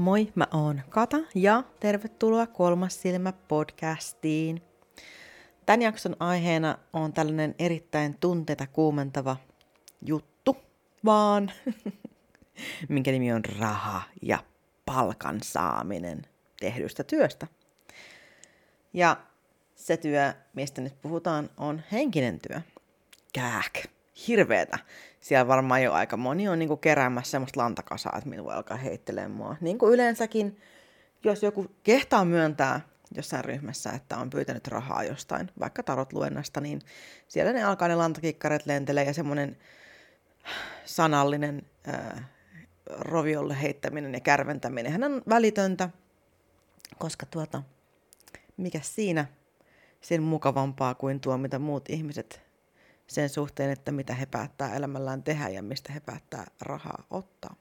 Moi, mä oon Kata ja tervetuloa Kolmas silmä podcastiin. Tämän jakson aiheena on tällainen erittäin tunteita kuumentava juttu, vaan minkä nimi on raha ja palkan saaminen tehdystä työstä. Ja se työ, mistä nyt puhutaan, on henkinen työ. Kääk, hirveetä. Siellä varmaan jo aika moni on niinku keräämässä semmoista lantakasaa, että minua alkaa heittelemään mua. Niin kuin yleensäkin, jos joku kehtaa myöntää jossain ryhmässä, että on pyytänyt rahaa jostain, vaikka tarot-luennasta, niin siellä ne alkaa ne lantakikkaret lentelee ja semmoinen sanallinen ää, roviolle heittäminen ja kärventäminen hän on välitöntä, koska tuota, mikä siinä sen mukavampaa kuin tuo, mitä muut ihmiset sen suhteen, että mitä he päättää elämällään tehdä ja mistä he päättää rahaa ottaa.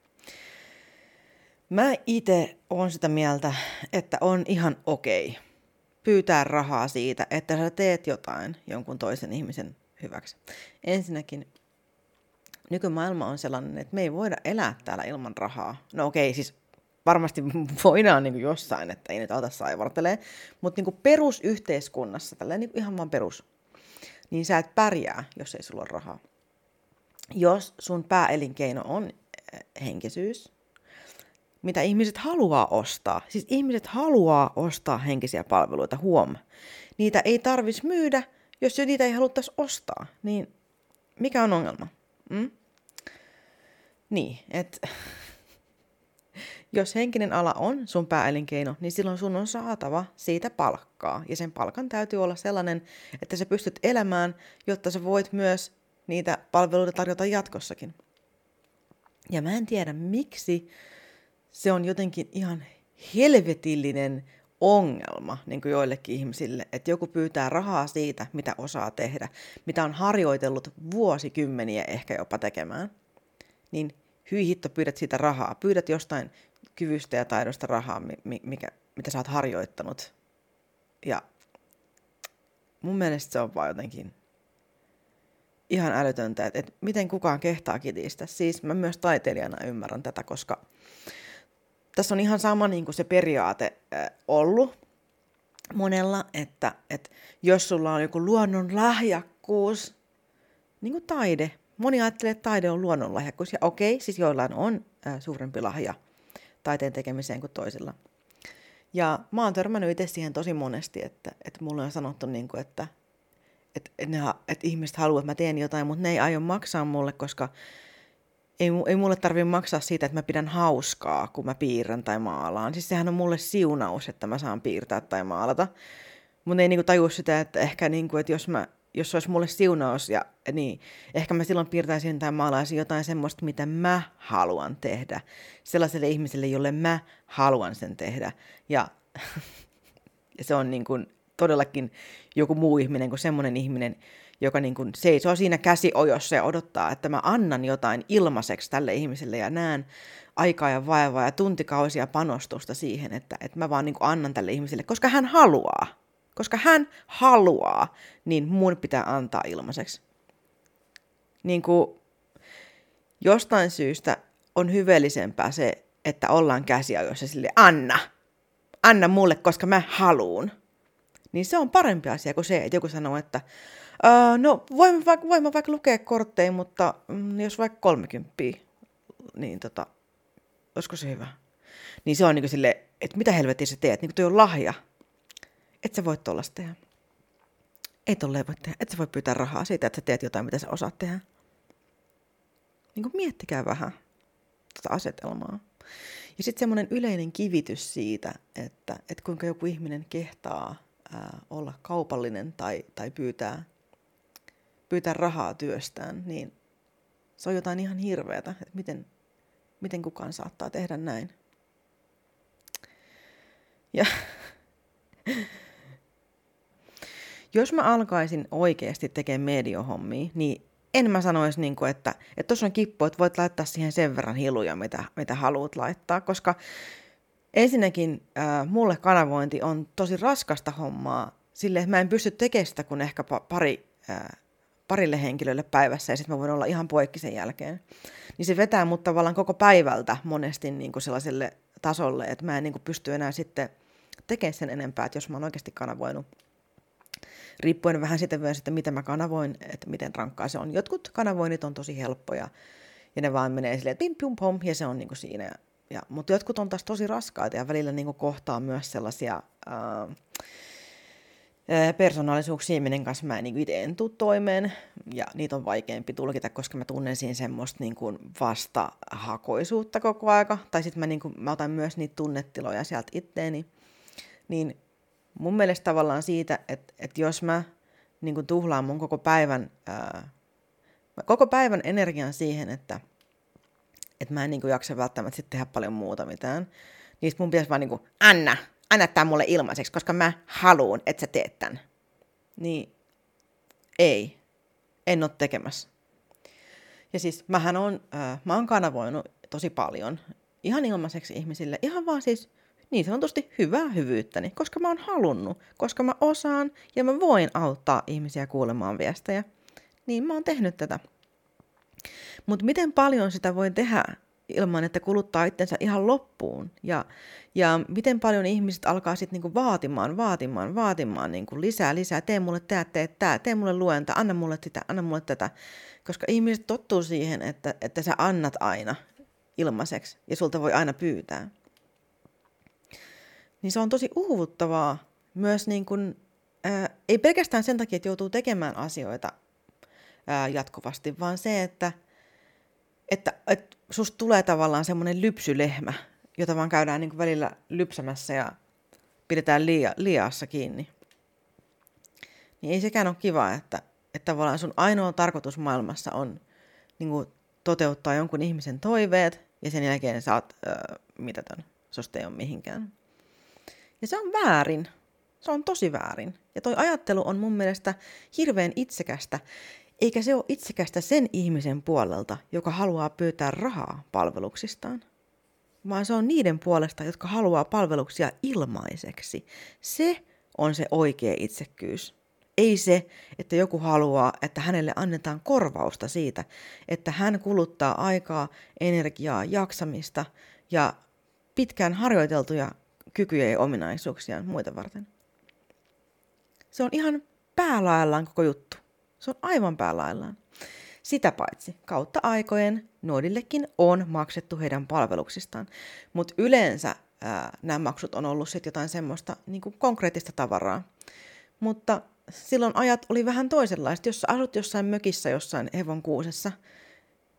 Mä itse olen sitä mieltä, että on ihan okei pyytää rahaa siitä, että sä teet jotain jonkun toisen ihmisen hyväksi. Ensinnäkin nykymaailma on sellainen, että me ei voida elää täällä ilman rahaa. No okei, siis varmasti voidaan niin jossain, että ei nyt alta saivartelee, mutta niin perusyhteiskunnassa, tällainen niin ihan vaan perus, niin sä et pärjää, jos ei sulla ole rahaa. Jos sun pääelinkeino on eh, henkisyys, mitä ihmiset haluaa ostaa, siis ihmiset haluaa ostaa henkisiä palveluita, huom. Niitä ei tarvis myydä, jos jo niitä ei haluttaisi ostaa, niin mikä on ongelma? Mm? Niin, että jos henkinen ala on sun pääelinkeino, niin silloin sun on saatava siitä palkkaa. Ja sen palkan täytyy olla sellainen, että sä pystyt elämään, jotta sä voit myös niitä palveluita tarjota jatkossakin. Ja mä en tiedä, miksi se on jotenkin ihan helvetillinen ongelma niin kuin joillekin ihmisille, että joku pyytää rahaa siitä, mitä osaa tehdä, mitä on harjoitellut vuosikymmeniä ehkä jopa tekemään, niin hyi hitto, pyydät siitä rahaa, pyydät jostain kyvystä ja taidosta rahaa, mikä, mitä sä oot harjoittanut. Ja mun mielestä se on vaan jotenkin ihan älytöntä, että, että miten kukaan kehtaa kitistä. Siis mä myös taiteilijana ymmärrän tätä, koska tässä on ihan sama niin kuin se periaate äh, ollut monella, että, että jos sulla on joku luonnon lahjakkuus, niin kuin taide, moni ajattelee, että taide on luonnonlahjakkuus. Ja okei, siis joillain on äh, suurempi lahja taiteen tekemiseen kuin toisilla. Ja mä oon törmännyt itse siihen tosi monesti, että, että mulle on sanottu, niin kuin, että, että, että, ne, että ihmiset haluavat, että mä teen jotain, mutta ne ei aio maksaa mulle, koska ei, ei mulle tarvitse maksaa siitä, että mä pidän hauskaa, kun mä piirrän tai maalaan. Siis sehän on mulle siunaus, että mä saan piirtää tai maalata. Mutta ei niinku tajua sitä, että ehkä niinku, että jos mä jos se olisi mulle siunaus, ja, niin ehkä mä silloin piirtäisin tai maalaisin jotain semmoista, mitä mä haluan tehdä. Sellaiselle ihmiselle, jolle mä haluan sen tehdä. Ja, ja se on niin kuin todellakin joku muu ihminen kuin semmoinen ihminen, joka niin kuin seisoo siinä käsiojossa ja odottaa, että mä annan jotain ilmaiseksi tälle ihmiselle ja näen aikaa ja vaivaa ja tuntikausia panostusta siihen, että, että mä vaan niin kuin annan tälle ihmiselle, koska hän haluaa koska hän haluaa, niin mun pitää antaa ilmaiseksi. Niin kuin jostain syystä on hyveellisempää se, että ollaan käsiajoissa sille anna, anna mulle, koska mä haluun. Niin se on parempi asia kuin se, että joku sanoo, että no voin vaikka, voin vaikka lukea kortteja, mutta mm, jos vaikka 30, niin tota, olisiko se hyvä? Niin se on niin kuin sille, että mitä helvettiä sä teet, niin kuin toi on lahja et sä voi tollasta tehdä. Ei tolleen voi tehdä. Et sä voi pyytää rahaa siitä, että sä teet jotain, mitä sä osaat tehdä. Niin kuin miettikää vähän tätä asetelmaa. Ja sitten semmoinen yleinen kivitys siitä, että, että kuinka joku ihminen kehtaa ää, olla kaupallinen tai, tai pyytää, pyytää rahaa työstään, niin se on jotain ihan hirveätä, että miten, miten kukaan saattaa tehdä näin. Ja jos mä alkaisin oikeasti tekemään mediohommia, niin en mä sanoisi, niin kuin, että tuossa on kippu, että voit laittaa siihen sen verran hiluja, mitä, mitä haluat laittaa, koska ensinnäkin äh, mulle kanavointi on tosi raskasta hommaa, sille että mä en pysty tekemään sitä kuin ehkä pari, äh, parille henkilölle päivässä ja sitten mä voin olla ihan poikki sen jälkeen. Niin se vetää mut tavallaan koko päivältä monesti niin kuin sellaiselle tasolle, että mä en niin kuin pysty enää sitten tekemään sen enempää, että jos mä oon oikeasti kanavoinut riippuen vähän sitten myös, että miten mä kanavoin, että miten rankkaa se on. Jotkut kanavoinnit on tosi helppoja ja ne vaan menee silleen, pim pum pom, ja se on niinku siinä. Ja, ja, mutta jotkut on taas tosi raskaita ja välillä niinku kohtaa myös sellaisia ää, persoonallisuuksia, minne kanssa mä niin itse en tule toimeen, ja niitä on vaikeampi tulkita, koska mä tunnen siinä semmoista niin kuin vastahakoisuutta koko aika, tai sitten mä, niin kuin, mä otan myös niitä tunnetiloja sieltä itteeni, niin mun mielestä tavallaan siitä, että, että jos mä niin kuin tuhlaan mun koko päivän, ää, koko päivän energian siihen, että, että mä en niin kuin jaksa välttämättä sitten tehdä paljon muuta mitään, niin mun pitäisi vaan niin kuin, Anna, anna tämä mulle ilmaiseksi, koska mä haluun, että sä teet tämän. Niin ei, en ole tekemässä. Ja siis mähän on, äh, mä oon kanavoinut tosi paljon ihan ilmaiseksi ihmisille, ihan vaan siis niin sanotusti hyvää hyvyyttäni, koska mä oon halunnut, koska mä osaan ja mä voin auttaa ihmisiä kuulemaan viestejä. Niin mä oon tehnyt tätä. Mutta miten paljon sitä voi tehdä ilman, että kuluttaa itsensä ihan loppuun. Ja, ja miten paljon ihmiset alkaa sitten niinku vaatimaan, vaatimaan, vaatimaan niinku lisää, lisää. Tee mulle tämä, tee tämä, tee mulle luenta, anna mulle sitä, anna mulle tätä. Koska ihmiset tottuu siihen, että, että sä annat aina ilmaiseksi ja sulta voi aina pyytää. Niin se on tosi uuvuttavaa myös niin kuin, ää, ei pelkästään sen takia, että joutuu tekemään asioita ää, jatkuvasti, vaan se, että, että, että susta tulee tavallaan semmoinen lypsylehmä, jota vaan käydään niin kuin välillä lypsämässä ja pidetään liia, liaassa kiinni. Niin ei sekään ole kiva, että, että tavallaan sun ainoa tarkoitus maailmassa on niin kuin toteuttaa jonkun ihmisen toiveet ja sen jälkeen oot öö, mitätön. Susta ei ole mihinkään. Ja se on väärin. Se on tosi väärin. Ja toi ajattelu on mun mielestä hirveän itsekästä eikä se ole itsekästä sen ihmisen puolelta, joka haluaa pyytää rahaa palveluksistaan, vaan se on niiden puolesta, jotka haluaa palveluksia ilmaiseksi. Se on se oikea itsekkyys. Ei se, että joku haluaa, että hänelle annetaan korvausta siitä, että hän kuluttaa aikaa, energiaa, jaksamista ja pitkään harjoiteltuja kykyjä ja ominaisuuksia muita varten. Se on ihan päälaillaan koko juttu. Se on aivan päälaillaan. Sitä paitsi kautta aikojen nuodillekin on maksettu heidän palveluksistaan, mutta yleensä ää, nämä maksut on ollut sitten jotain semmoista niin kuin konkreettista tavaraa. Mutta silloin ajat oli vähän toisenlaiset. Jos asut jossain mökissä jossain Hevon kuusessa,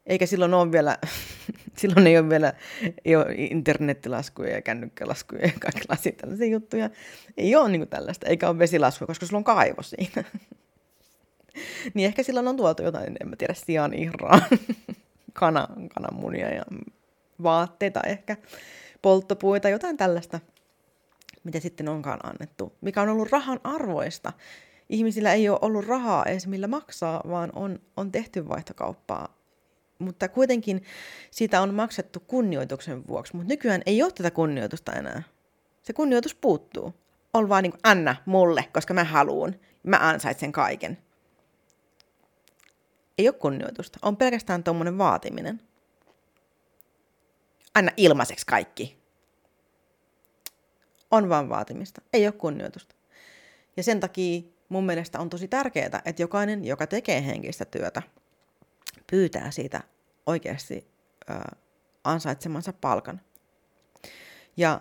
eikä silloin ole vielä, silloin ei ole vielä ei ole internettilaskuja ja kännykkälaskuja ja kaikenlaisia tällaisia juttuja. Ei ole niin tällaista, eikä ole vesilaskuja, koska sulla on kaivo siinä. niin ehkä silloin on tuotu jotain, en mä tiedä, sian ihraa, kana, kananmunia ja vaatteita ehkä, polttopuita, jotain tällaista, mitä sitten onkaan annettu, mikä on ollut rahan arvoista. Ihmisillä ei ole ollut rahaa edes millä maksaa, vaan on, on tehty vaihtokauppaa. Mutta kuitenkin siitä on maksettu kunnioituksen vuoksi. Mutta nykyään ei ole tätä kunnioitusta enää. Se kunnioitus puuttuu. On vaan niin kuin, anna mulle, koska mä haluun. Mä ansaitsen kaiken ei ole kunnioitusta. On pelkästään tuommoinen vaatiminen. Anna ilmaiseksi kaikki. On vaan vaatimista. Ei ole kunnioitusta. Ja sen takia mun mielestä on tosi tärkeää, että jokainen, joka tekee henkistä työtä, pyytää siitä oikeasti ansaitsemansa palkan. Ja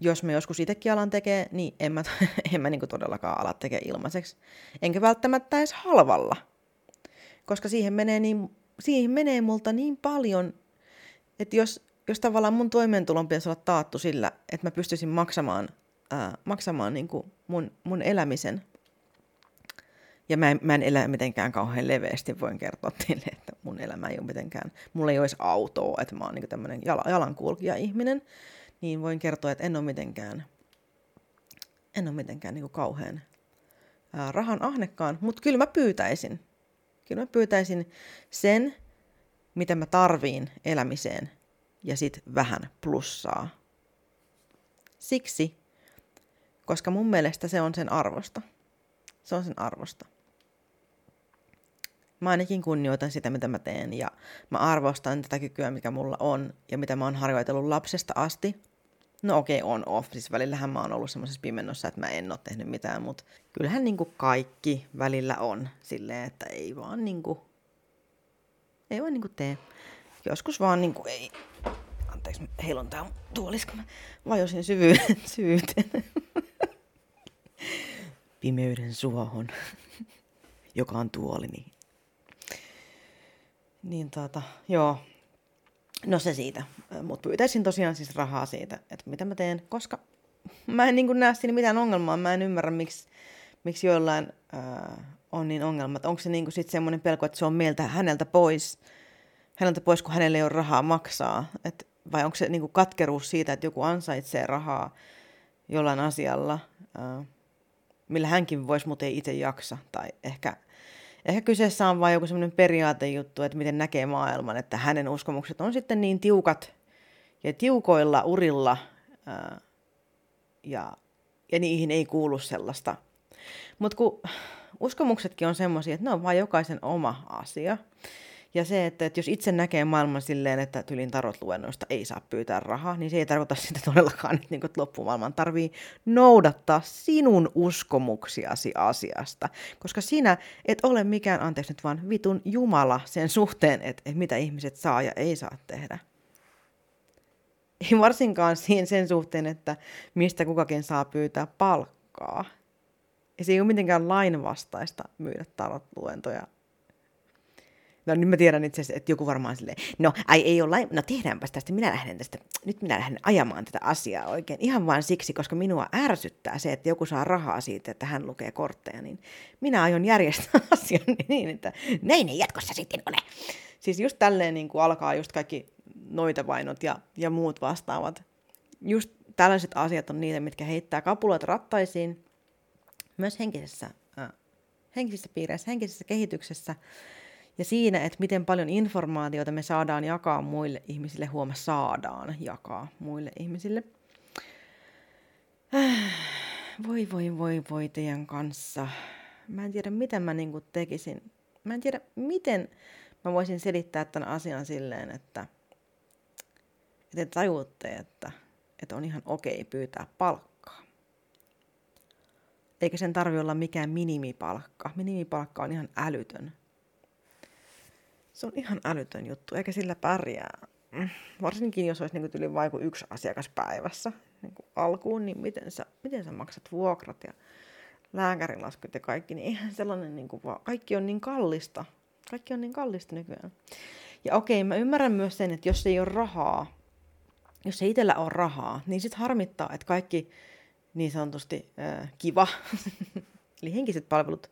jos me joskus itsekin alan tekee, niin en mä, en mä niin todellakaan ala tekee ilmaiseksi. Enkä välttämättä edes halvalla koska siihen menee, niin, siihen menee multa niin paljon, että jos, jos tavallaan mun toimeentulon pitäisi olla taattu sillä, että mä pystyisin maksamaan, ää, maksamaan niin kuin mun, mun elämisen, ja mä en, mä en elä mitenkään kauhean leveästi, voin kertoa teille, että mun elämä ei ole mitenkään, mulla ei ole edes autoa, että mä oon niin tämmöinen jalankulkija-ihminen, niin voin kertoa, että en ole mitenkään, en ole mitenkään niin kauhean ää, rahan ahnekkaan, mutta kyllä mä pyytäisin, Kyllä mä pyytäisin sen, mitä mä tarviin elämiseen, ja sitten vähän plussaa. Siksi, koska mun mielestä se on sen arvosta. Se on sen arvosta. Mä ainakin kunnioitan sitä, mitä mä teen ja mä arvostan tätä kykyä, mikä mulla on ja mitä mä oon harjoitellut lapsesta asti. No okei, okay, on off. Siis välillähän mä oon ollut semmoisessa pimennossa, että mä en oo tehnyt mitään, mutta kyllähän niinku kaikki välillä on silleen, että ei vaan niinku, ei vaan niinku tee. Joskus vaan niinku ei. Anteeksi, mä heilon tää tuolis, kun mä vajosin syvyyteen. syvyyteen. Pimeyden suohon, joka on tuolini. Niin tota, joo. No se siitä. Mutta pyytäisin tosiaan siis rahaa siitä, että mitä mä teen, koska mä en niin näe siinä mitään ongelmaa. Mä en ymmärrä, miksi, miksi joillain ää, on niin ongelmat. Onko se niin sitten semmoinen pelko, että se on meiltä häneltä pois, häneltä pois, kun hänelle ei ole rahaa maksaa? Et, vai onko se niin katkeruus siitä, että joku ansaitsee rahaa jollain asialla, ää, millä hänkin voisi, mutta ei itse jaksa? Tai ehkä Ehkä kyseessä on vain joku semmoinen periaatejuttu, että miten näkee maailman, että hänen uskomukset on sitten niin tiukat ja tiukoilla urilla ää, ja, ja niihin ei kuulu sellaista. Mutta kun uskomuksetkin on semmoisia, että ne on vain jokaisen oma asia. Ja se, että, että jos itse näkee maailman silleen, että tylin tarot-luennoista ei saa pyytää rahaa, niin se ei tarkoita sitä todellakaan, että, niin kuin, että loppumaailman tarvii noudattaa sinun uskomuksiasi asiasta. Koska sinä et ole mikään, anteeksi nyt vaan, vitun jumala sen suhteen, että, että mitä ihmiset saa ja ei saa tehdä. Ei varsinkaan sen suhteen, että mistä kukakin saa pyytää palkkaa. Ja se ei ole mitenkään lainvastaista myydä tarot-luentoja No nyt mä tiedän itse asiassa, että joku varmaan silleen, no ai ei ole, no tehdäänpäs tästä, minä lähden tästä, nyt minä lähden ajamaan tätä asiaa oikein ihan vain siksi, koska minua ärsyttää se, että joku saa rahaa siitä, että hän lukee kortteja, niin minä aion järjestää asian niin, että näin ei jatkossa sitten ole. Siis just tälleen niin kuin alkaa just kaikki noita vainot ja, ja muut vastaavat. Just tällaiset asiat on niitä, mitkä heittää kapulat rattaisiin myös henkisessä, äh, henkisissä piireissä, henkisessä kehityksessä – ja siinä, että miten paljon informaatiota me saadaan jakaa muille ihmisille, huoma saadaan jakaa muille ihmisille. Voi, voi, voi, voi teidän kanssa. Mä en tiedä, miten mä niinku tekisin. Mä en tiedä, miten mä voisin selittää tämän asian silleen, että, että te tajuutte, että, että on ihan okei pyytää palkkaa. Eikä sen tarvi olla mikään minimipalkka. Minimipalkka on ihan älytön se on ihan älytön juttu, eikä sillä pärjää. Mm. Varsinkin jos olisi niin yli vaikka yksi asiakas päivässä niin alkuun, niin miten sä, miten sä maksat vuokrat ja lääkärilaskut ja kaikki, niin eihän sellainen, niin kuin, vaan, kaikki on niin kallista. Kaikki on niin kallista nykyään. Ja okei, mä ymmärrän myös sen, että jos ei ole rahaa, jos ei itsellä ole rahaa, niin sitten harmittaa, että kaikki niin sanotusti äh, kiva, eli henkiset palvelut,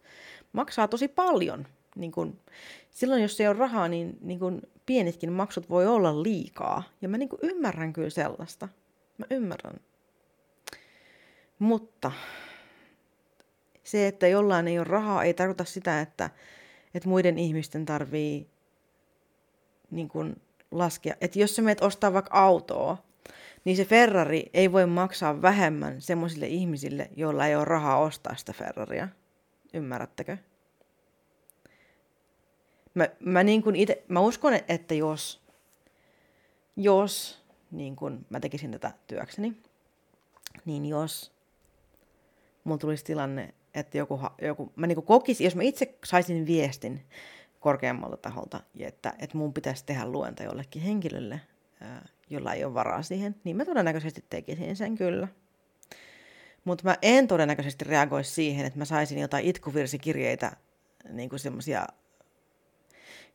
maksaa tosi paljon niin kun, silloin jos ei ole rahaa, niin, niin kun pienetkin maksut voi olla liikaa. Ja mä niin kun ymmärrän kyllä sellaista. Mä ymmärrän. Mutta se, että jollain ei ole rahaa, ei tarkoita sitä, että, että muiden ihmisten tarvii niin kun laskea. Että jos sä meet ostaa vaikka autoa, niin se Ferrari ei voi maksaa vähemmän semmoisille ihmisille, joilla ei ole rahaa ostaa sitä Ferraria. Ymmärrättekö? Mä, mä, niin kuin ite, mä uskon, että jos, jos niin kuin mä tekisin tätä työkseni, niin jos mulla tulisi tilanne, että joku, joku mä niin kokisin, jos mä itse saisin viestin korkeammalta taholta, että, että mun pitäisi tehdä luenta jollekin henkilölle, jolla ei ole varaa siihen, niin mä todennäköisesti tekisin sen kyllä. Mutta mä en todennäköisesti reagoisi siihen, että mä saisin jotain itkuvirsikirjeitä, niin kuin semmoisia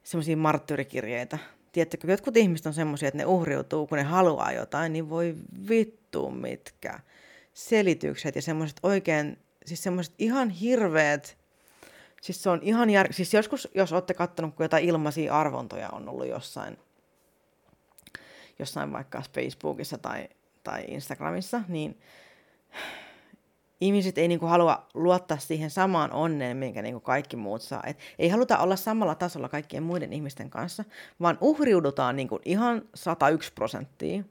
semmoisia marttyyrikirjeitä. Tiedättekö, jotkut ihmiset on semmoisia, että ne uhriutuu, kun ne haluaa jotain, niin voi vittu mitkä selitykset ja semmoiset oikein, siis semmoiset ihan hirveät, siis se on ihan jär... siis joskus, jos olette kattonut, kun jotain ilmaisia arvontoja on ollut jossain, jossain vaikka Facebookissa tai, tai Instagramissa, niin ihmiset ei niinku halua luottaa siihen samaan onneen, minkä niinku kaikki muut saa. Et ei haluta olla samalla tasolla kaikkien muiden ihmisten kanssa, vaan uhriudutaan niinku ihan 101 prosenttia.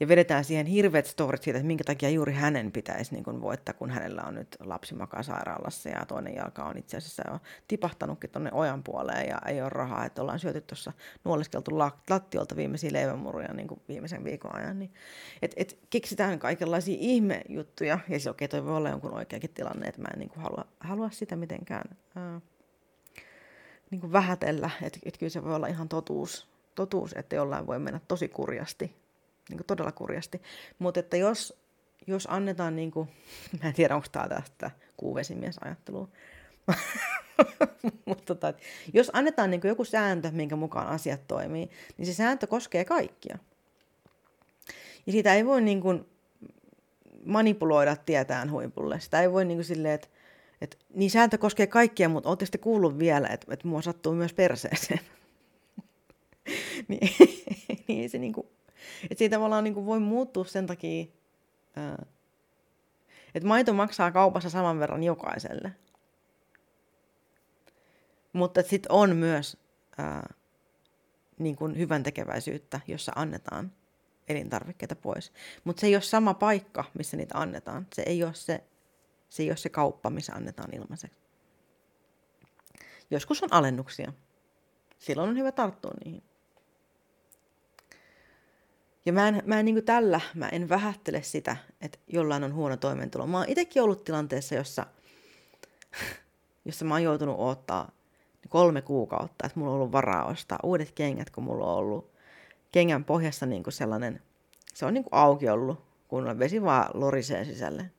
Ja vedetään siihen hirveät storit siitä, että minkä takia juuri hänen pitäisi niin kuin voittaa, kun hänellä on nyt lapsi makaa sairaalassa ja toinen jalka on itse asiassa jo tipahtanutkin tuonne ojan puoleen ja ei ole rahaa, että ollaan syöty tuossa nuoleskeltu lattiolta viimeisiä leivänmuruja niin kuin viimeisen viikon ajan. Niin, et, et keksitään kaikenlaisia ihmejuttuja ja siis okei, okay, toi voi olla jonkun oikeakin tilanne, että mä en niin kuin halua, halua sitä mitenkään ää, niin kuin vähätellä, että et kyllä se voi olla ihan totuus, totuus, että jollain voi mennä tosi kurjasti niin kuin todella kurjasti. Mutta että jos, jos annetaan, niin kuin, mä en tiedä onko tämä tästä kuuvesimiesajattelu, mutta tota, jos annetaan niin joku sääntö, minkä mukaan asiat toimii, niin se sääntö koskee kaikkia. Ja siitä ei voi niin kuin manipuloida tietään huipulle. Sitä ei voi niin kuin silleen, että et, niin sääntö koskee kaikkia, mutta olette sitten kuullut vielä, että, että mua sattuu myös perseeseen. niin, niin se niin että siitä tavallaan niin voi muuttua sen takia, että maito maksaa kaupassa saman verran jokaiselle. Mutta sitten on myös ää, niin kuin hyvän tekeväisyyttä, jossa annetaan elintarvikkeita pois. Mutta se ei ole sama paikka, missä niitä annetaan. Se ei ole se, se, ei ole se kauppa, missä annetaan ilmaiseksi. Joskus on alennuksia. Silloin on hyvä tarttua niihin. Ja mä en, mä en niin tällä, mä en vähättele sitä, että jollain on huono toimeentulo. Mä oon itsekin ollut tilanteessa, jossa, jossa mä oon joutunut odottaa kolme kuukautta, että mulla on ollut varaa ostaa uudet kengät, kun mulla on ollut kengän pohjassa niin sellainen, se on niin auki ollut, kun vesi vaan lorisee sisälle.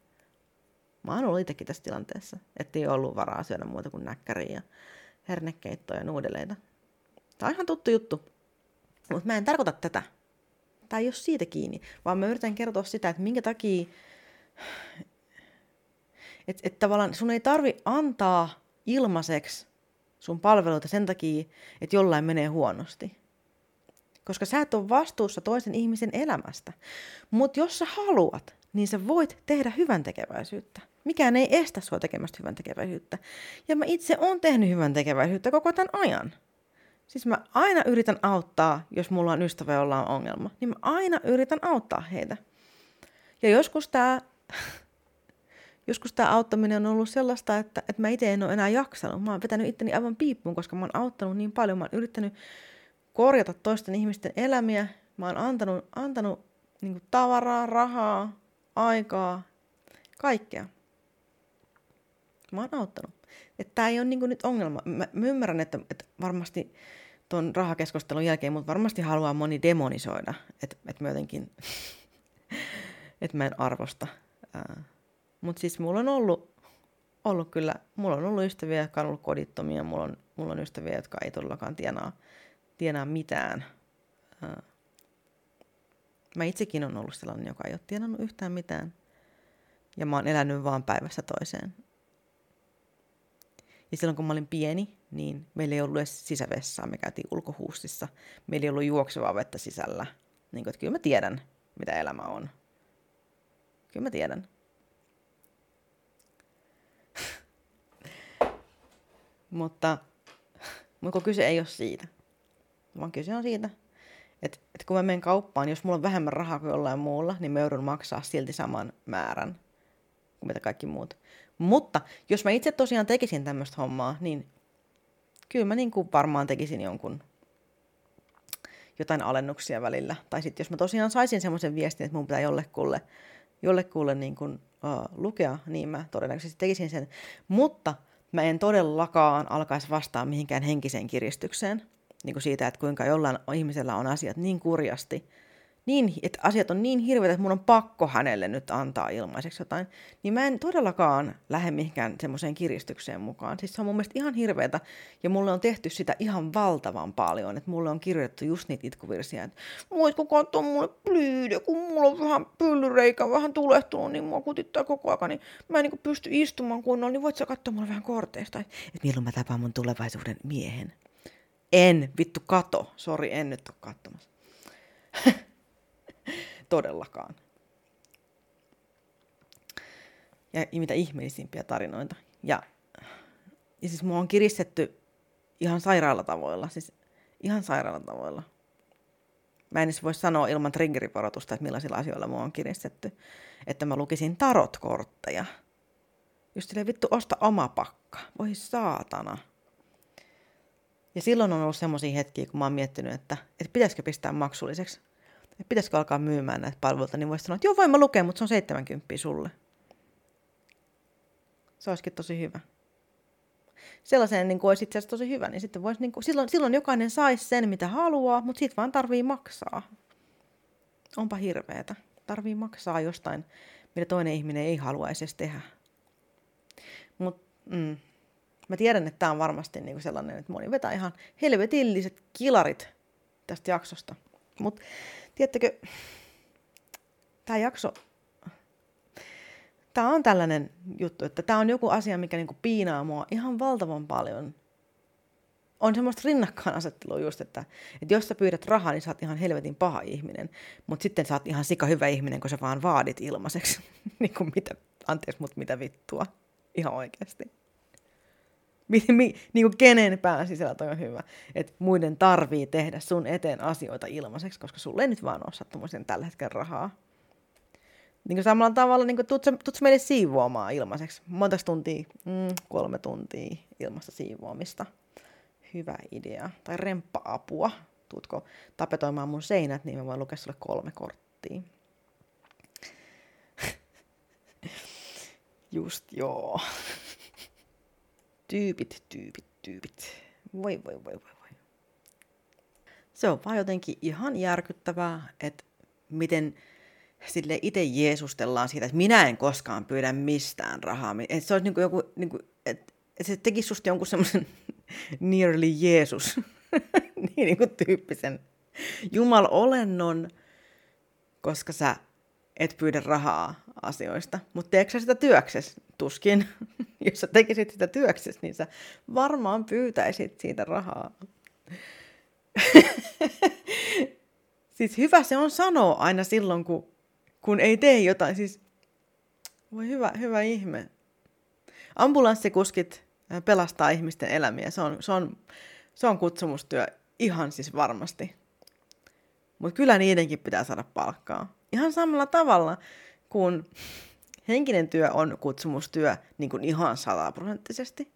Mä oon ollut itsekin tässä tilanteessa, ettei ollut varaa syödä muuta kuin näkkäriä ja hernekeittoja ja nuudeleita. Tämä on ihan tuttu juttu. Mutta mä en tarkoita tätä tämä ei ole siitä kiinni, vaan mä yritän kertoa sitä, että minkä takia, että et tavallaan sun ei tarvi antaa ilmaiseksi sun palveluita sen takia, että jollain menee huonosti. Koska sä et ole vastuussa toisen ihmisen elämästä. Mutta jos sä haluat, niin sä voit tehdä hyvän tekeväisyyttä. Mikään ei estä sua tekemästä hyvän tekeväisyyttä. Ja mä itse oon tehnyt hyvän tekeväisyyttä koko tämän ajan. Siis mä aina yritän auttaa, jos mulla on ystävä, jolla on ongelma. Niin mä aina yritän auttaa heitä. Ja joskus tämä joskus tää auttaminen on ollut sellaista, että, että mä itse en ole enää jaksanut. Mä oon vetänyt itteni aivan piippuun, koska mä oon auttanut niin paljon. Mä oon yrittänyt korjata toisten ihmisten elämiä. Mä oon antanut, antanut niin tavaraa, rahaa, aikaa, kaikkea. Mä oon auttanut. Että tämä ei ole niin nyt ongelma. Mä, mä ymmärrän, että, että varmasti tuon rahakeskustelun jälkeen, mutta varmasti haluaa moni demonisoida, että, että mä jotenkin, että mä en arvosta. Mutta siis mulla on ollut, ollut kyllä, mulla on ollut ystäviä, jotka on ollut kodittomia, mulla on, mulla on ystäviä, jotka ei todellakaan tienaa, tienaa mitään. Ää, mä itsekin on ollut sellainen, joka ei ole tienannut yhtään mitään. Ja mä oon elänyt vaan päivässä toiseen. Ja silloin kun mä olin pieni, niin meillä ei ollut edes sisävessaa, me käytiin ulkohuustissa. Meillä ei ollut juoksevaa vettä sisällä. Niin kuin, että kyllä mä tiedän, mitä elämä on. Kyllä mä tiedän. mutta, mutta kyse ei ole siitä. Vaan kyse on siitä, että, että kun mä menen kauppaan, jos mulla on vähemmän rahaa kuin jollain muulla, niin mä joudun maksaa silti saman määrän kuin mitä kaikki muut. Mutta jos mä itse tosiaan tekisin tämmöistä hommaa, niin kyllä mä niin kuin varmaan tekisin jonkun jotain alennuksia välillä. Tai sitten jos mä tosiaan saisin semmoisen viestin, että mun pitää jollekulle, jollekulle niin kuin, uh, lukea, niin mä todennäköisesti tekisin sen. Mutta mä en todellakaan alkaisi vastaa mihinkään henkiseen kiristykseen. Niin kuin siitä, että kuinka jollain ihmisellä on asiat niin kurjasti, niin, että asiat on niin hirveitä, että mun on pakko hänelle nyt antaa ilmaiseksi jotain, niin mä en todellakaan lähde mihinkään semmoiseen kiristykseen mukaan. Siis se on mun mielestä ihan hirveätä, ja mulle on tehty sitä ihan valtavan paljon, että mulle on kirjoitettu just niitä itkuvirsiä, että voitko katsoa mulle plyyde, kun mulla on vähän pyllyreikä, vähän tulehtunut, niin mua kutittaa koko ajan, niin mä en niin pysty istumaan kunnolla, niin voit sä katsoa mulle vähän korteista, että milloin mä tapaan mun tulevaisuuden miehen. En, vittu kato, sori, en nyt ole katsomassa. todellakaan. Ja mitä ihmeellisimpiä tarinoita. Ja, ja siis mua on kiristetty ihan sairaalla tavoilla, siis ihan sairaalla tavoilla. mä en edes voi sanoa ilman triggeriporotusta, että millaisilla asioilla mua on kiristetty, että mä lukisin tarotkortteja. Just silleen vittu, osta oma pakka. Voi saatana. Ja silloin on ollut semmoisia hetkiä, kun mä oon miettinyt, että, että pitäisikö pistää maksulliseksi. Että pitäisikö alkaa myymään näitä palveluita, niin voisi sanoa, että joo, voin mä lukea, mutta se on 70 sulle. Se olisikin tosi hyvä. Sellaisen niin kuin olisi itse asiassa tosi hyvä, niin sitten voisi, niin kuin, silloin, silloin jokainen saisi sen, mitä haluaa, mutta siitä vaan tarvii maksaa. Onpa hirveetä. Tarvii maksaa jostain, mitä toinen ihminen ei haluaisi edes tehdä. Mutta mm, mä tiedän, että tämä on varmasti niin kuin sellainen, että moni vetää ihan helvetilliset kilarit tästä jaksosta. Mutta tiedättekö, tämä jakso tämä on tällainen juttu, että tämä on joku asia, mikä niinku piinaa mua ihan valtavan paljon. On semmoista rinnakkainasettelua just, että, että jos sä pyydät rahaa, niin sä oot ihan helvetin paha ihminen, mutta sitten sä oot ihan sika hyvä ihminen, kun sä vaan vaadit ilmaiseksi. niin kuin mitä, anteeksi, mutta mitä vittua. Ihan oikeasti. Niin kuin kenen pään sisällä toi on hyvä. Että muiden tarvii tehdä sun eteen asioita ilmaiseksi, koska sulle ei nyt vaan ole sattumisen tällä hetkellä rahaa. Niin kuin samalla tavalla, niin kuin, tuut, tuut meille siivoamaan ilmaiseksi. Monta tuntia? Mm, kolme tuntia ilmasta siivoamista. Hyvä idea. Tai remppa-apua. Tuutko tapetoimaan mun seinät, niin mä voin lukea sulle kolme korttia. Just joo. Tyypit, tyypit, tyypit. Voi, voi, voi, voi, voi. Se on vaan jotenkin ihan järkyttävää, että miten sille itse jeesustellaan siitä, että minä en koskaan pyydä mistään rahaa. Että se olisi niin kuin joku, niin kuin, että se tekisi susta jonkun semmoisen nearly Jeesus, niin, niin kuin tyyppisen Jumal-olennon, koska sä et pyydä rahaa asioista. Mutta teekö sä sitä työkses? Tuskin. Jos sä tekisit sitä työkses, niin sä varmaan pyytäisit siitä rahaa. siis hyvä se on sanoa aina silloin, kun kun ei tee jotain. Siis, voi hyvä, hyvä ihme. Ambulanssikuskit äh, pelastaa ihmisten elämiä. Se on, se on, se on kutsumustyö ihan siis varmasti. Mutta kyllä niidenkin pitää saada palkkaa. Ihan samalla tavalla kuin henkinen työ on kutsumustyö niin kuin ihan sataprosenttisesti.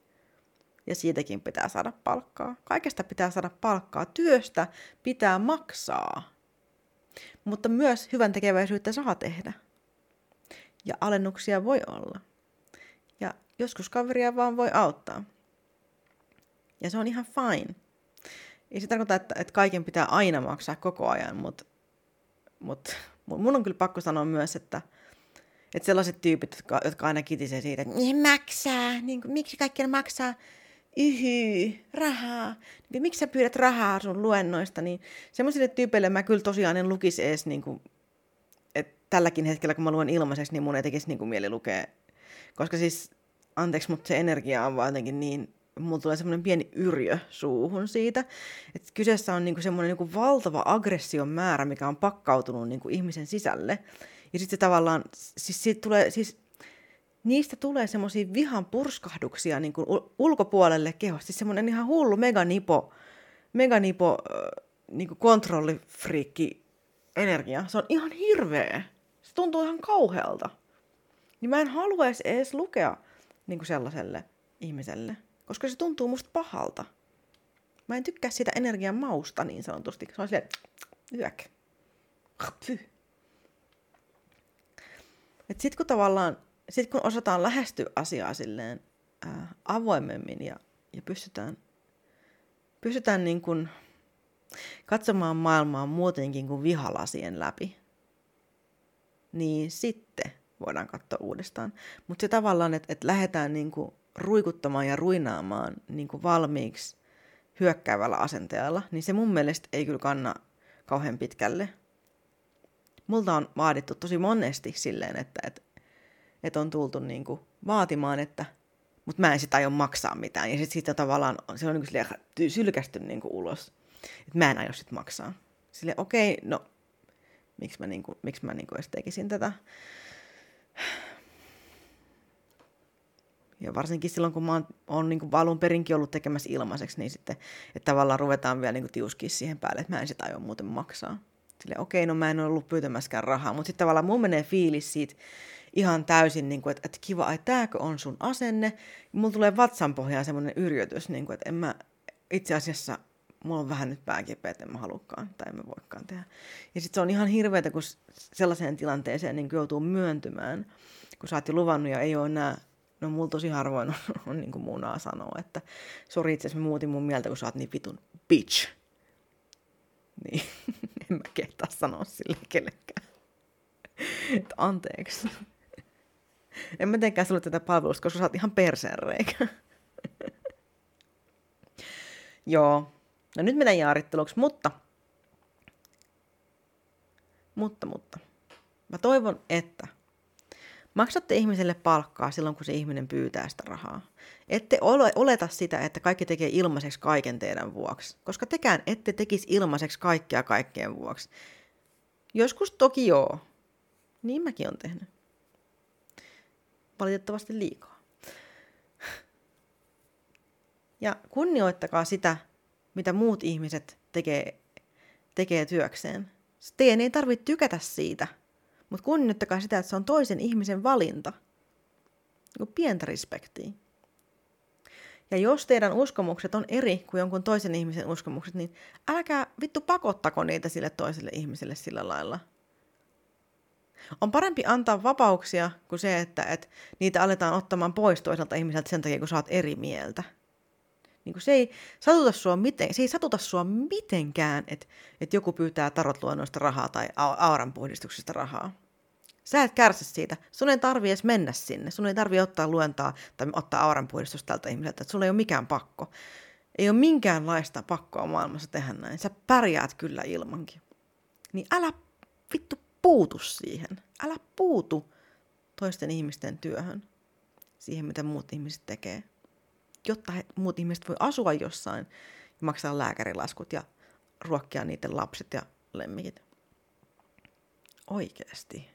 Ja siitäkin pitää saada palkkaa. Kaikesta pitää saada palkkaa. Työstä pitää maksaa. Mutta myös hyvän tekeväisyyttä saa tehdä. Ja alennuksia voi olla. Ja joskus kaveria vaan voi auttaa. Ja se on ihan fine. Ei se tarkoita, että, että kaiken pitää aina maksaa koko ajan, mutta, mutta mun on kyllä pakko sanoa myös, että, että sellaiset tyypit, jotka, jotka aina kitisee siitä, että niin maksaa, niin kuin, miksi kaikki maksaa, yhy, rahaa, niin miksi sä pyydät rahaa sun luennoista, niin semmoisille tyypeille mä kyllä tosiaan en lukisi edes, niin kuin, että tälläkin hetkellä kun mä luen ilmaiseksi, niin mun ei tekisi niin kuin mieli lukea, koska siis, anteeksi, mutta se energia on vaan jotenkin niin, mulla tulee semmoinen pieni yrjö suuhun siitä, että kyseessä on niinku semmoinen niinku valtava aggression määrä, mikä on pakkautunut niinku ihmisen sisälle, ja sitten tavallaan, siis siitä tulee, siis niistä tulee semmoisia vihan purskahduksia niin kuin ulkopuolelle kehosta. Siis semmoinen ihan hullu meganipo, meganipo niin kuin kontrollifriikki energia. Se on ihan hirveä. Se tuntuu ihan kauhealta. Niin mä en haluaisi edes lukea niin kuin sellaiselle ihmiselle, koska se tuntuu musta pahalta. Mä en tykkää sitä energian mausta niin sanotusti. Se on silleen, yök. Et sit kun tavallaan sitten kun osataan lähestyä asiaa silleen ää, avoimemmin ja, ja pystytään, pystytään niin kuin katsomaan maailmaa muutenkin kuin vihalasien läpi, niin sitten voidaan katsoa uudestaan. Mutta se tavallaan, että, että lähdetään niin kuin ruikuttamaan ja ruinaamaan niin kuin valmiiksi hyökkäävällä asenteella, niin se mun mielestä ei kyllä kanna kauhean pitkälle. Multa on vaadittu tosi monesti silleen, että, että että on tultu niin kuin vaatimaan, että mutta mä en sitä aio maksaa mitään. Ja sitten siitä tavallaan se on niin kuin sylkästy niin kuin ulos, että mä en aio sit maksaa. Sille okei, okay, no miksi mä, niin kuin, miksi mä niin kuin edes tekisin tätä. Ja varsinkin silloin, kun mä oon, oon niin kuin alun perinkin ollut tekemässä ilmaiseksi, niin sitten, että tavallaan ruvetaan vielä niin tiuskiin siihen päälle, että mä en sitä aio muuten maksaa. Sille okei, okay, no mä en ole ollut pyytämäskään rahaa, mutta sitten tavallaan mun menee fiilis siitä ihan täysin, niin kuin, että, että kiva, että tääkö on sun asenne. Mulla tulee vatsan pohjaan semmoinen yrjötys, niin kuin, että en mä itse asiassa mulla on vähän nyt pääkipeä, että en mä halukkaan tai en mä voikaan tehdä. Ja sitten se on ihan hirveätä, kun sellaiseen tilanteeseen niin joutuu myöntymään, kun sä oot jo luvannut ja ei ole enää, no mulla tosi harvoin on, on niin kuin munaa sanoa, että sori itse asiassa mä muutin mun mieltä, kun sä oot niin vitun bitch. Niin, en mä kehtaa sanoa sille kellekään. Että anteeksi. En mä teenkään sulle tätä palvelusta, koska sä oot ihan perseenreikä. Joo, No nyt mennään jaaritteluksi, mutta, mutta, mutta, mä toivon, että maksatte ihmiselle palkkaa silloin, kun se ihminen pyytää sitä rahaa. Ette ole, oleta sitä, että kaikki tekee ilmaiseksi kaiken teidän vuoksi, koska tekään ette tekisi ilmaiseksi kaikkea kaikkien vuoksi. Joskus toki joo. Niin mäkin on tehnyt. Valitettavasti liikaa. Ja kunnioittakaa sitä, mitä muut ihmiset tekee, tekee työkseen. Teidän ei tarvitse tykätä siitä, mutta kunnioittakaa sitä, että se on toisen ihmisen valinta. Niin pientä respektiä. Ja jos teidän uskomukset on eri kuin jonkun toisen ihmisen uskomukset, niin älkää vittu pakottako niitä sille toiselle ihmiselle sillä lailla. On parempi antaa vapauksia kuin se, että, että niitä aletaan ottamaan pois toiselta ihmiseltä sen takia, kun sä oot eri mieltä. Niin kuin se, ei satuta sua miten, se ei satuta sua mitenkään, että, että joku pyytää tarotluonnoista rahaa tai auranpuhdistuksesta rahaa. Sä et kärsi siitä. Sun ei tarvi edes mennä sinne. Sun ei tarvi ottaa luentaa tai ottaa auranpuhdistusta tältä ihmiseltä. Sulla ei ole mikään pakko. Ei ole minkäänlaista pakkoa maailmassa tehdä näin. Sä pärjäät kyllä ilmankin. Niin älä vittu puutu siihen. Älä puutu toisten ihmisten työhön. Siihen, mitä muut ihmiset tekee jotta he, muut ihmiset voi asua jossain ja maksaa lääkärilaskut ja ruokkia niiden lapset ja lemmikit. Oikeesti.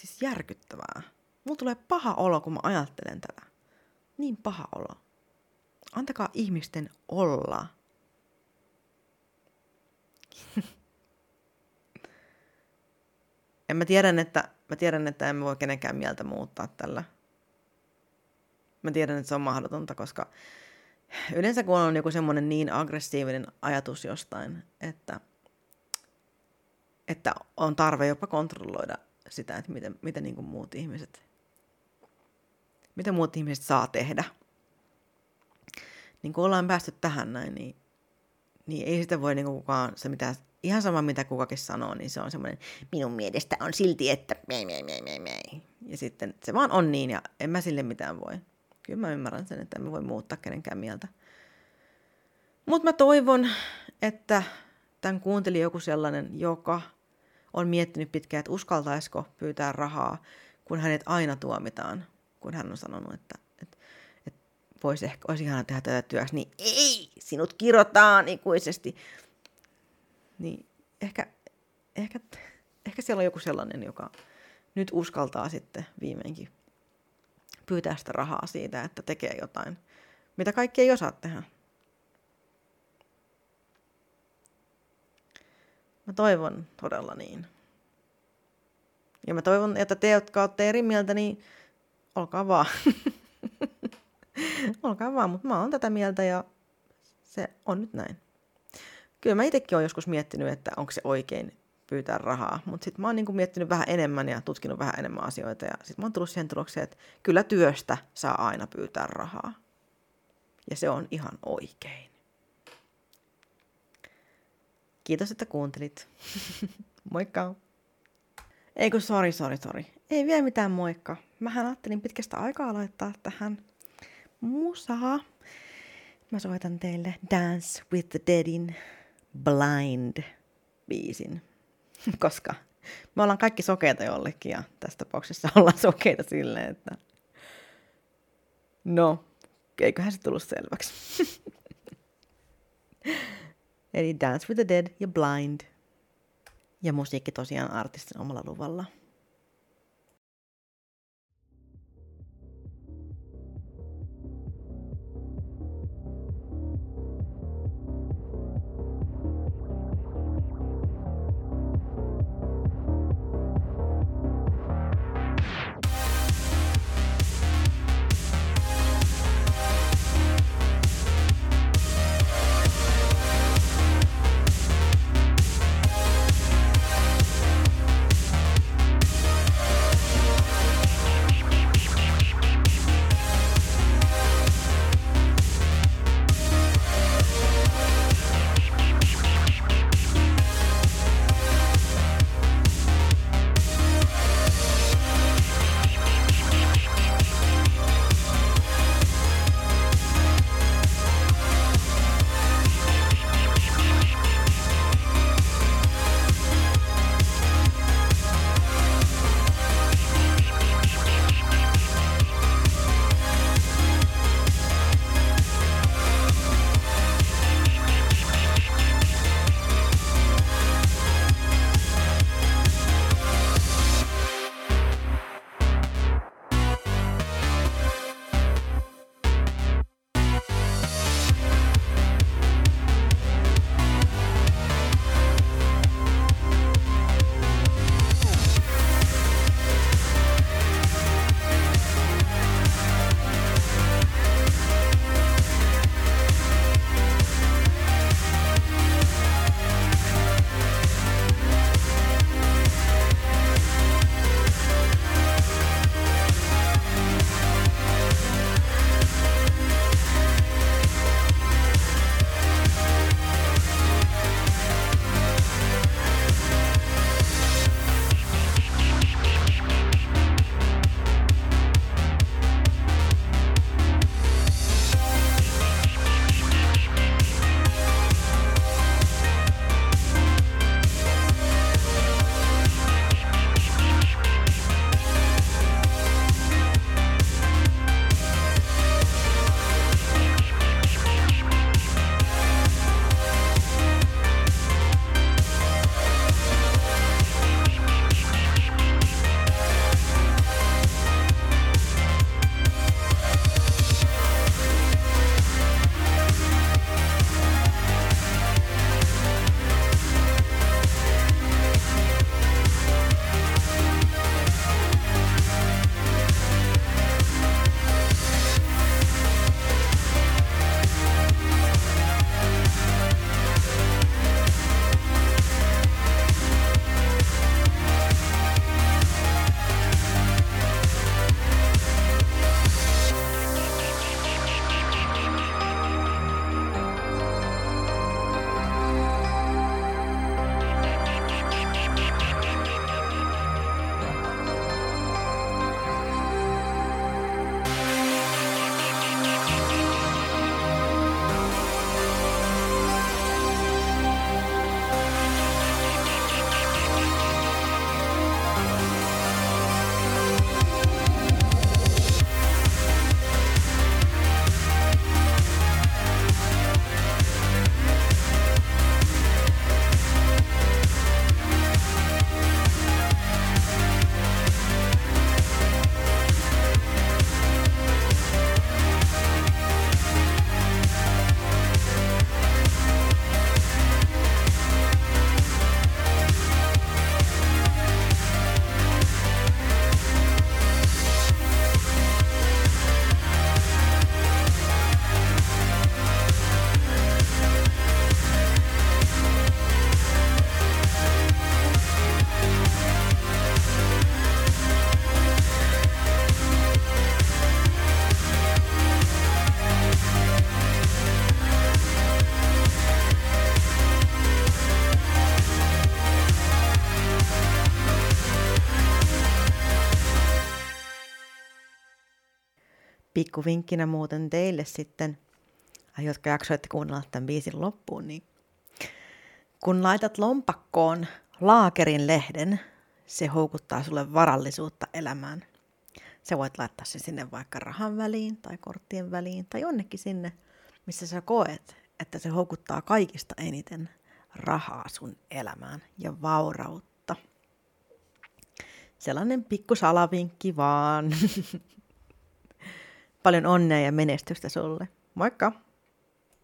Siis järkyttävää. Mulla tulee paha olo, kun mä ajattelen tätä. Niin paha olo. Antakaa ihmisten olla. en mä tiedän, että, mä tiedän, että en voi kenenkään mieltä muuttaa tällä Mä tiedän, että se on mahdotonta, koska yleensä kun on joku semmoinen niin aggressiivinen ajatus jostain, että, että on tarve jopa kontrolloida sitä, että miten, miten niin kuin muut ihmiset, mitä muut ihmiset saa tehdä. Niin kun ollaan päästy tähän näin, niin, niin ei sitä voi niin kukaan, se mitä, ihan sama mitä kukakin sanoo, niin se on semmoinen, minun mielestä on silti, että mei, mei, mei, mei, mei. Ja sitten se vaan on niin ja en mä sille mitään voi. Kyllä mä ymmärrän sen, että en voi muuttaa kenenkään mieltä. Mutta mä toivon, että tämän kuunteli joku sellainen, joka on miettinyt pitkään, että uskaltaisiko pyytää rahaa, kun hänet aina tuomitaan, kun hän on sanonut, että, että, että voisi ehkä, olisi ihana tehdä tätä työksi, niin ei, sinut kirotaan ikuisesti. Niin ehkä, ehkä, ehkä siellä on joku sellainen, joka nyt uskaltaa sitten viimeinkin pyytää sitä rahaa siitä, että tekee jotain, mitä kaikki ei osaa tehdä. Mä toivon todella niin. Ja mä toivon, että te, jotka olette eri mieltä, niin olkaa vaan. olkaa vaan, mutta mä oon tätä mieltä ja se on nyt näin. Kyllä mä itsekin olen joskus miettinyt, että onko se oikein pyytää rahaa. Mutta sitten mä oon niinku miettinyt vähän enemmän ja tutkinut vähän enemmän asioita. Ja sitten mä oon tullut siihen tulokseen, että kyllä työstä saa aina pyytää rahaa. Ja se on ihan oikein. Kiitos, että kuuntelit. Moikka! Ei kun sori, sori, sori. Ei vielä mitään moikka. Mähän ajattelin pitkästä aikaa laittaa tähän musaa. Mä soitan teille Dance with the Deadin Blind biisin. koska me ollaan kaikki sokeita jollekin ja tässä tapauksessa ollaan sokeita silleen, että no, eiköhän se tullut selväksi. Eli Dance with the Dead ja Blind. Ja musiikki tosiaan artistin omalla luvalla. Pikkuvinkkinä muuten teille sitten, jotka jaksoitte kuunnella tämän biisin loppuun, niin kun laitat lompakkoon laakerin lehden, se houkuttaa sulle varallisuutta elämään. Sä voit laittaa sen sinne vaikka rahan väliin tai korttien väliin tai jonnekin sinne, missä sä koet, että se houkuttaa kaikista eniten rahaa sun elämään ja vaurautta. Sellainen pikku salavinkki vaan. Paljon onnea ja menestystä sulle. Moikka!